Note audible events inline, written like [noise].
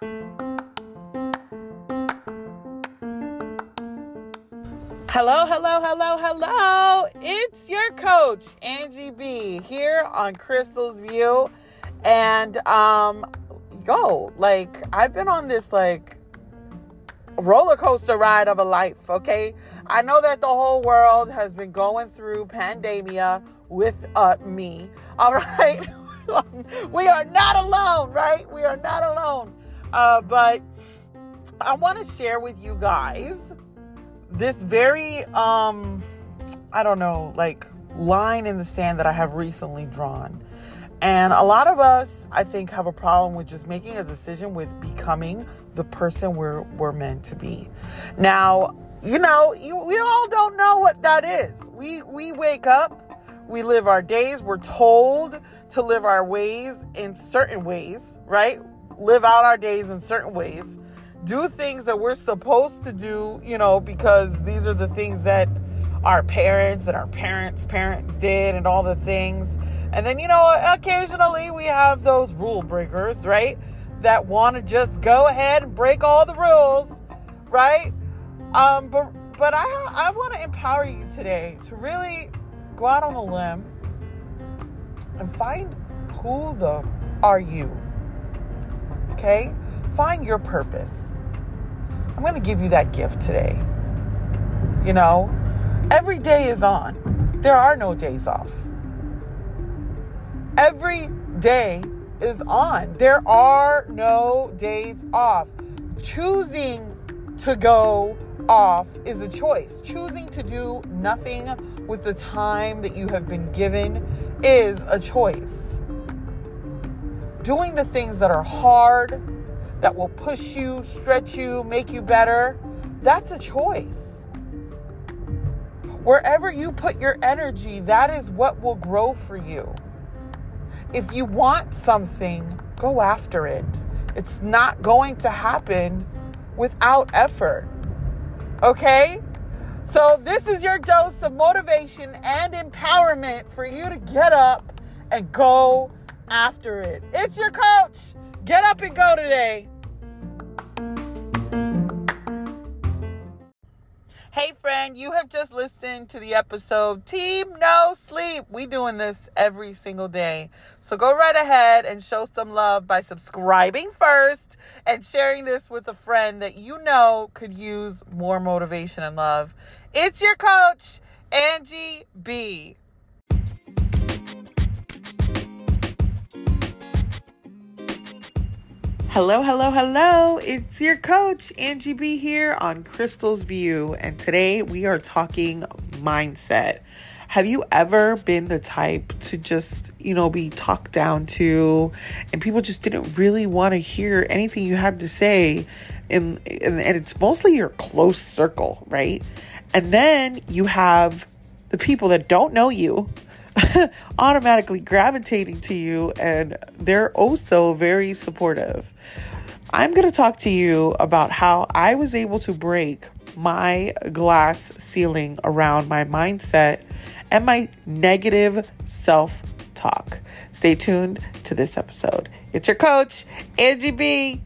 Hello, hello, hello, hello. It's your coach, Angie B, here on Crystal's View. And um yo, like I've been on this like roller coaster ride of a life, okay? I know that the whole world has been going through pandemia with uh me. [laughs] All right. [laughs] we are not alone, right? We are not alone. Uh but I want to share with you guys this very um I don't know, like line in the sand that I have recently drawn. And a lot of us, I think, have a problem with just making a decision with becoming the person we're we're meant to be. Now, you know, you, we all don't know what that is. We we wake up, we live our days, we're told to live our ways in certain ways, right? Live out our days in certain ways do things that we're supposed to do, you know, because these are the things that our parents and our parents' parents did and all the things. And then, you know, occasionally we have those rule breakers, right? That want to just go ahead and break all the rules, right? Um, but but I I want to empower you today to really go out on a limb and find who the are you. Okay? Find your purpose. I'm going to give you that gift today. You know, every day is on. There are no days off. Every day is on. There are no days off. Choosing to go off is a choice. Choosing to do nothing with the time that you have been given is a choice. Doing the things that are hard, that will push you, stretch you, make you better, that's a choice. Wherever you put your energy, that is what will grow for you. If you want something, go after it. It's not going to happen without effort. Okay? So, this is your dose of motivation and empowerment for you to get up and go after it. It's your coach. Get up and go today. Hey friend, you have just listened to the episode Team No Sleep. We doing this every single day. So go right ahead and show some love by subscribing first and sharing this with a friend that you know could use more motivation and love. It's your coach, Angie B. Hello, hello, hello. It's your coach, Angie B, here on Crystal's View. And today we are talking mindset. Have you ever been the type to just, you know, be talked down to and people just didn't really want to hear anything you had to say? And, and, and it's mostly your close circle, right? And then you have the people that don't know you [laughs] automatically gravitating to you and they're also very supportive. I'm going to talk to you about how I was able to break my glass ceiling around my mindset and my negative self talk. Stay tuned to this episode. It's your coach, Angie B.